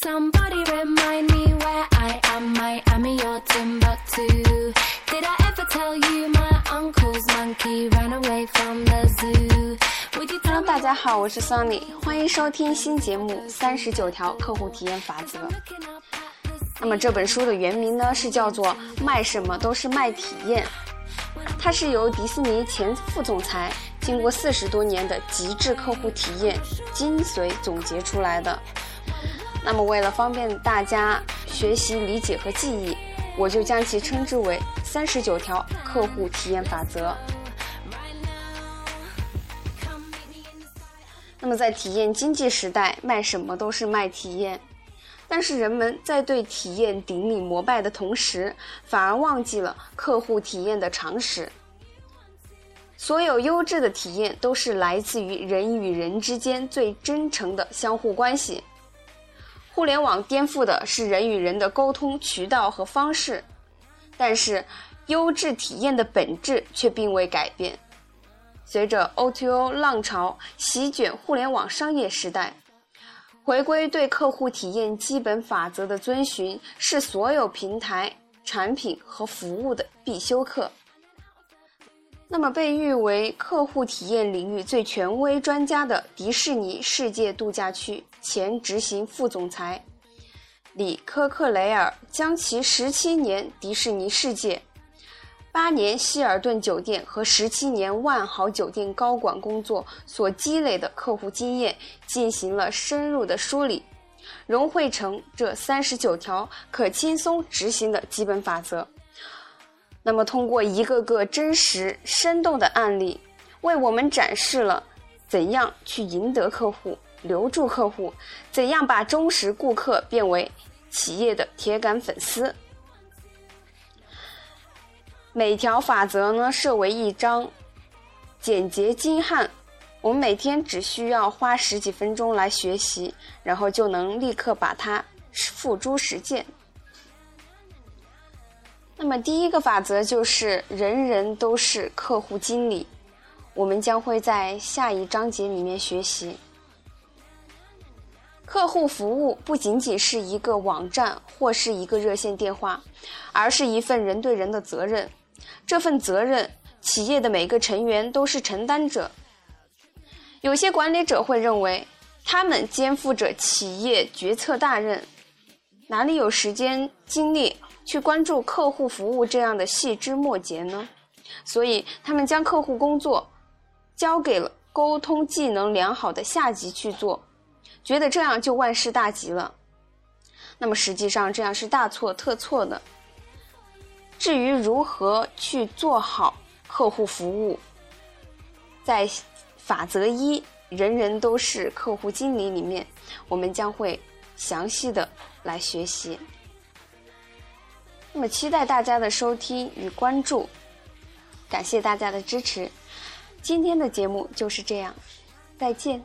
Somebody remind me where I am. Miami or Timbuktu. Did I ever tell you my uncle's monkey ran away from the zoo? Would you tell Hello，me 大家好，我是 Sunny，欢迎收听新节目《三十九条客户体验法则》。那么这本书的原名呢是叫做《卖什么都是卖体验》，它是由迪士尼前副总裁经过四十多年的极致客户体验精髓总结出来的。那么为了方便大家学习、理解和记忆，我就将其称之为三十九条客户体验法则。那么在体验经济时代，卖什么都是卖体验。但是人们在对体验顶礼膜拜的同时，反而忘记了客户体验的常识。所有优质的体验都是来自于人与人之间最真诚的相互关系。互联网颠覆的是人与人的沟通渠道和方式，但是优质体验的本质却并未改变。随着 O2O 浪潮席卷互联网商业时代，回归对客户体验基本法则的遵循，是所有平台、产品和服务的必修课。那么，被誉为客户体验领域最权威专家的迪士尼世界度假区前执行副总裁里科克雷尔，将其十七年迪士尼世界、八年希尔顿酒店和十七年万豪酒店高管工作所积累的客户经验进行了深入的梳理，融汇成这三十九条可轻松执行的基本法则。那么，通过一个个真实生动的案例，为我们展示了怎样去赢得客户、留住客户，怎样把忠实顾客变为企业的铁杆粉丝。每条法则呢设为一章，简洁精悍。我们每天只需要花十几分钟来学习，然后就能立刻把它付诸实践。那么第一个法则就是人人都是客户经理，我们将会在下一章节里面学习。客户服务不仅仅是一个网站或是一个热线电话，而是一份人对人的责任。这份责任，企业的每个成员都是承担者。有些管理者会认为，他们肩负着企业决策大任，哪里有时间精力去关注客户服务这样的细枝末节呢？所以，他们将客户工作交给了沟通技能良好的下级去做，觉得这样就万事大吉了。那么，实际上这样是大错特错的。至于如何去做好客户服务，在法则一“人人都是客户经理”里面，我们将会详细的来学习。那么，期待大家的收听与关注，感谢大家的支持。今天的节目就是这样，再见。